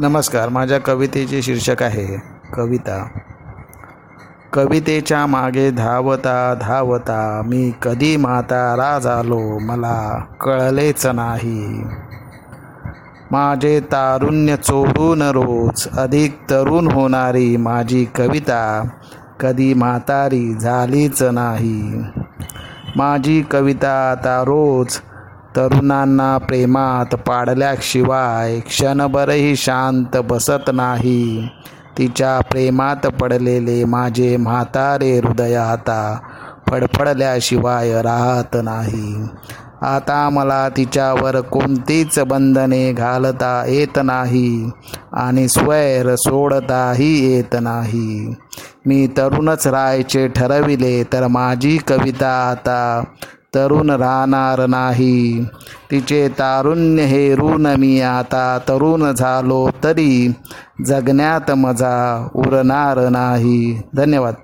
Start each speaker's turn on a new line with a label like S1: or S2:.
S1: नमस्कार माझ्या कवितेचे शीर्षक आहे कविता. कवितेच्या मागे धावता धावता मी कधी म्हातारा झालो मला कळलेच नाही. माझे तारुण्य चोरून रोज अधिक तरुण होणारी माझी कविता कधी म्हातारी झालीच नाही. माझी कविता आता रोज तरुणांना प्रेमात पाडल्याशिवाय क्षणभरही शांत बसत नाही. तिच्या प्रेमात पडलेले माझे म्हातारे हृदय आता फडफडल्याशिवाय राहत नाही. आता मला तिच्यावर कोणतीच बंधने घालता येत नाही आणि स्वैर सोडताही येत नाही. मी तरुणच राहायचे ठरविले तर माझी कविता आता तरुण राहणार नाही. तिचे तारुण्य हे ऋण मी आता तरुण झालो तरी जगण्यात मजा उरणार नाही. धन्यवाद.